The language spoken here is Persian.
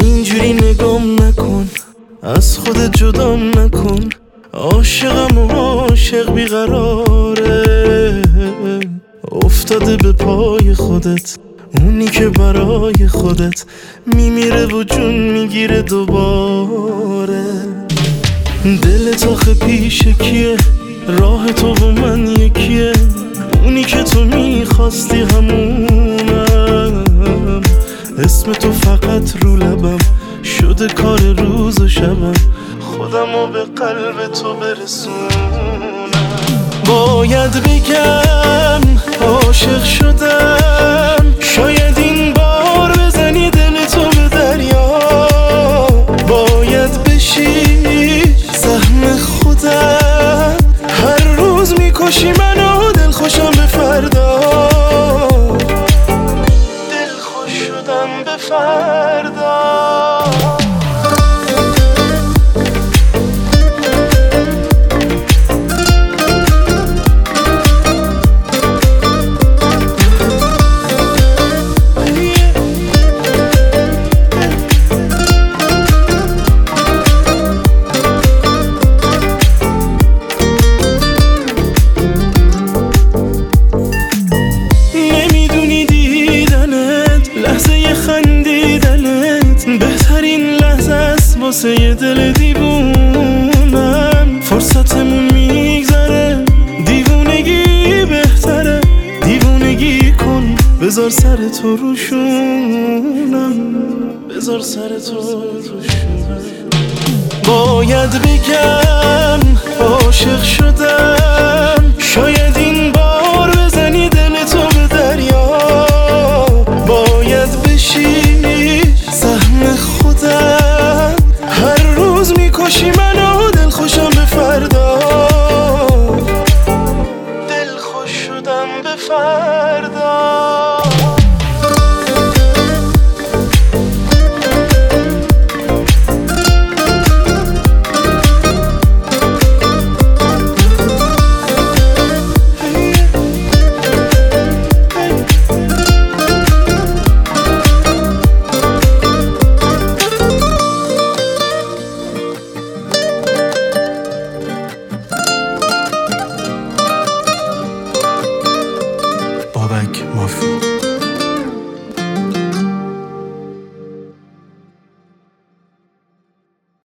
اینجوری نگام نکن. از خودت جدام نکن. عاشقم و عاشق بیقراره. افتاده به پای خودت. اونی که برای خودت میمیره و جون می‌گیره دوباره. دل آخه پیش کیه؟ راه تو و من یکیه. می‌خواستی همونم. اسم تو فقط رو لبم. شده کار روز و شبم. خودم رو به قلب تو برسونم. باید بگم عاشق شدم. Serdar. واسه یه دل دیوونم. فرصتمون میگذره. دیوونگی بهتره. دیوونگی کن. بذار سر تو روشونم. بذار سر تو روشونم. باید بگم عاشق شدم. recuerda.